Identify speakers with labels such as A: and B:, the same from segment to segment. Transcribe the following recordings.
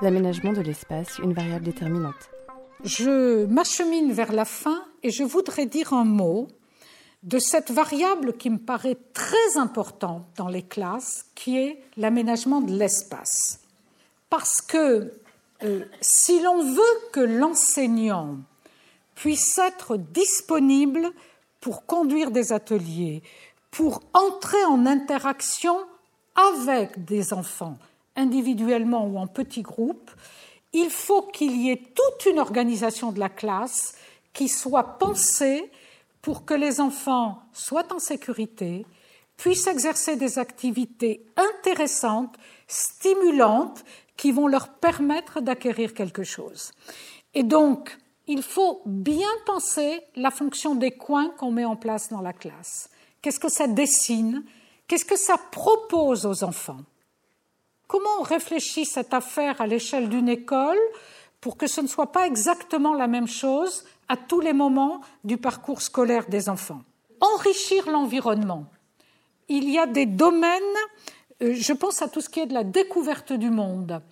A: L'aménagement de l'espace, une variable déterminante.
B: Je m'achemine vers la fin et je voudrais dire un mot de cette variable qui me paraît très importante dans les classes, qui est l'aménagement de l'espace. Parce que euh, si l'on veut que l'enseignant puisse être disponible pour conduire des ateliers, pour entrer en interaction avec des enfants, individuellement ou en petits groupes, il faut qu'il y ait toute une organisation de la classe qui soit pensée pour que les enfants soient en sécurité, puissent exercer des activités intéressantes, stimulantes, qui vont leur permettre d'acquérir quelque chose. Et donc, il faut bien penser la fonction des coins qu'on met en place dans la classe. Qu'est-ce que ça dessine? Qu'est-ce que ça propose aux enfants? Comment on réfléchit cette affaire à l'échelle d'une école pour que ce ne soit pas exactement la même chose à tous les moments du parcours scolaire des enfants? Enrichir l'environnement. Il y a des domaines, euh, je pense à tout ce qui est de la découverte du monde,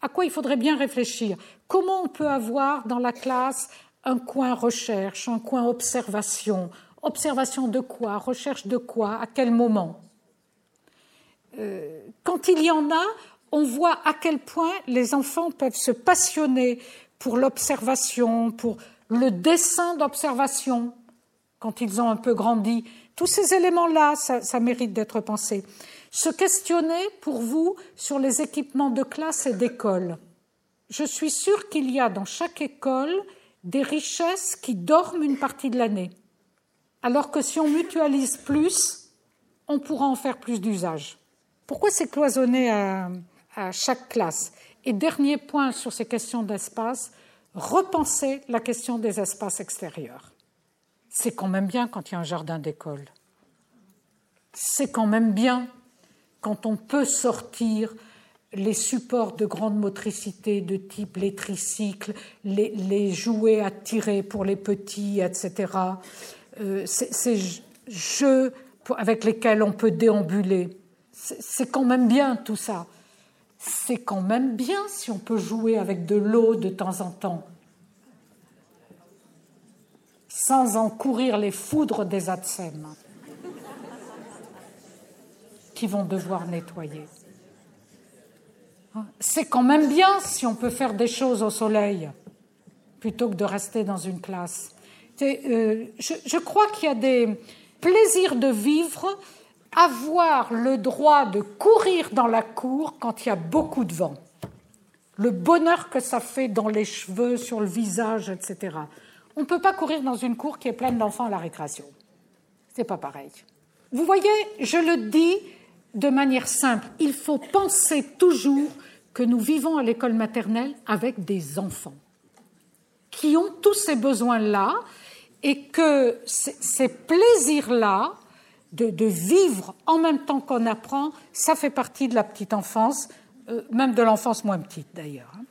B: à quoi il faudrait bien réfléchir? Comment on peut avoir dans la classe un coin recherche, un coin observation? Observation de quoi? Recherche de quoi? À quel moment? Quand il y en a, on voit à quel point les enfants peuvent se passionner pour l'observation, pour le dessin d'observation, quand ils ont un peu grandi. Tous ces éléments-là, ça, ça mérite d'être pensé. Se questionner pour vous sur les équipements de classe et d'école. Je suis sûre qu'il y a dans chaque école des richesses qui dorment une partie de l'année. Alors que si on mutualise plus, on pourra en faire plus d'usage. Pourquoi c'est cloisonné à, chaque classe? Et dernier point sur ces questions d'espace, repenser la question des espaces extérieurs. C'est quand même bien quand il y a un jardin d'école. C'est quand même bien quand on peut sortir les supports de grande motricité de type les tricycles, les, jouets à tirer pour les petits, etc. Euh, ces jeux avec lesquels on peut déambuler. C'est quand même bien tout ça. C'est quand même bien si on peut jouer avec de l'eau de temps en temps, sans encourir les foudres des adsèmes qui vont devoir nettoyer. C'est quand même bien si on peut faire des choses au soleil plutôt que de rester dans une classe. Euh, je, crois qu'il y a des plaisirs de vivre, avoir le droit de courir dans la cour quand il y a beaucoup de vent. Le bonheur que ça fait dans les cheveux, sur le visage, etc. On ne peut pas courir dans une cour qui est pleine d'enfants à la récréation. C'est pas pareil. Vous voyez, je le dis de manière simple, il faut penser toujours que nous vivons à l'école maternelle avec des enfants qui ont tous ces besoins-là et que ces plaisirs-là de, vivre en même temps qu'on apprend, ça fait partie de la petite enfance, euh, même de l'enfance moins petite d'ailleurs. Hein.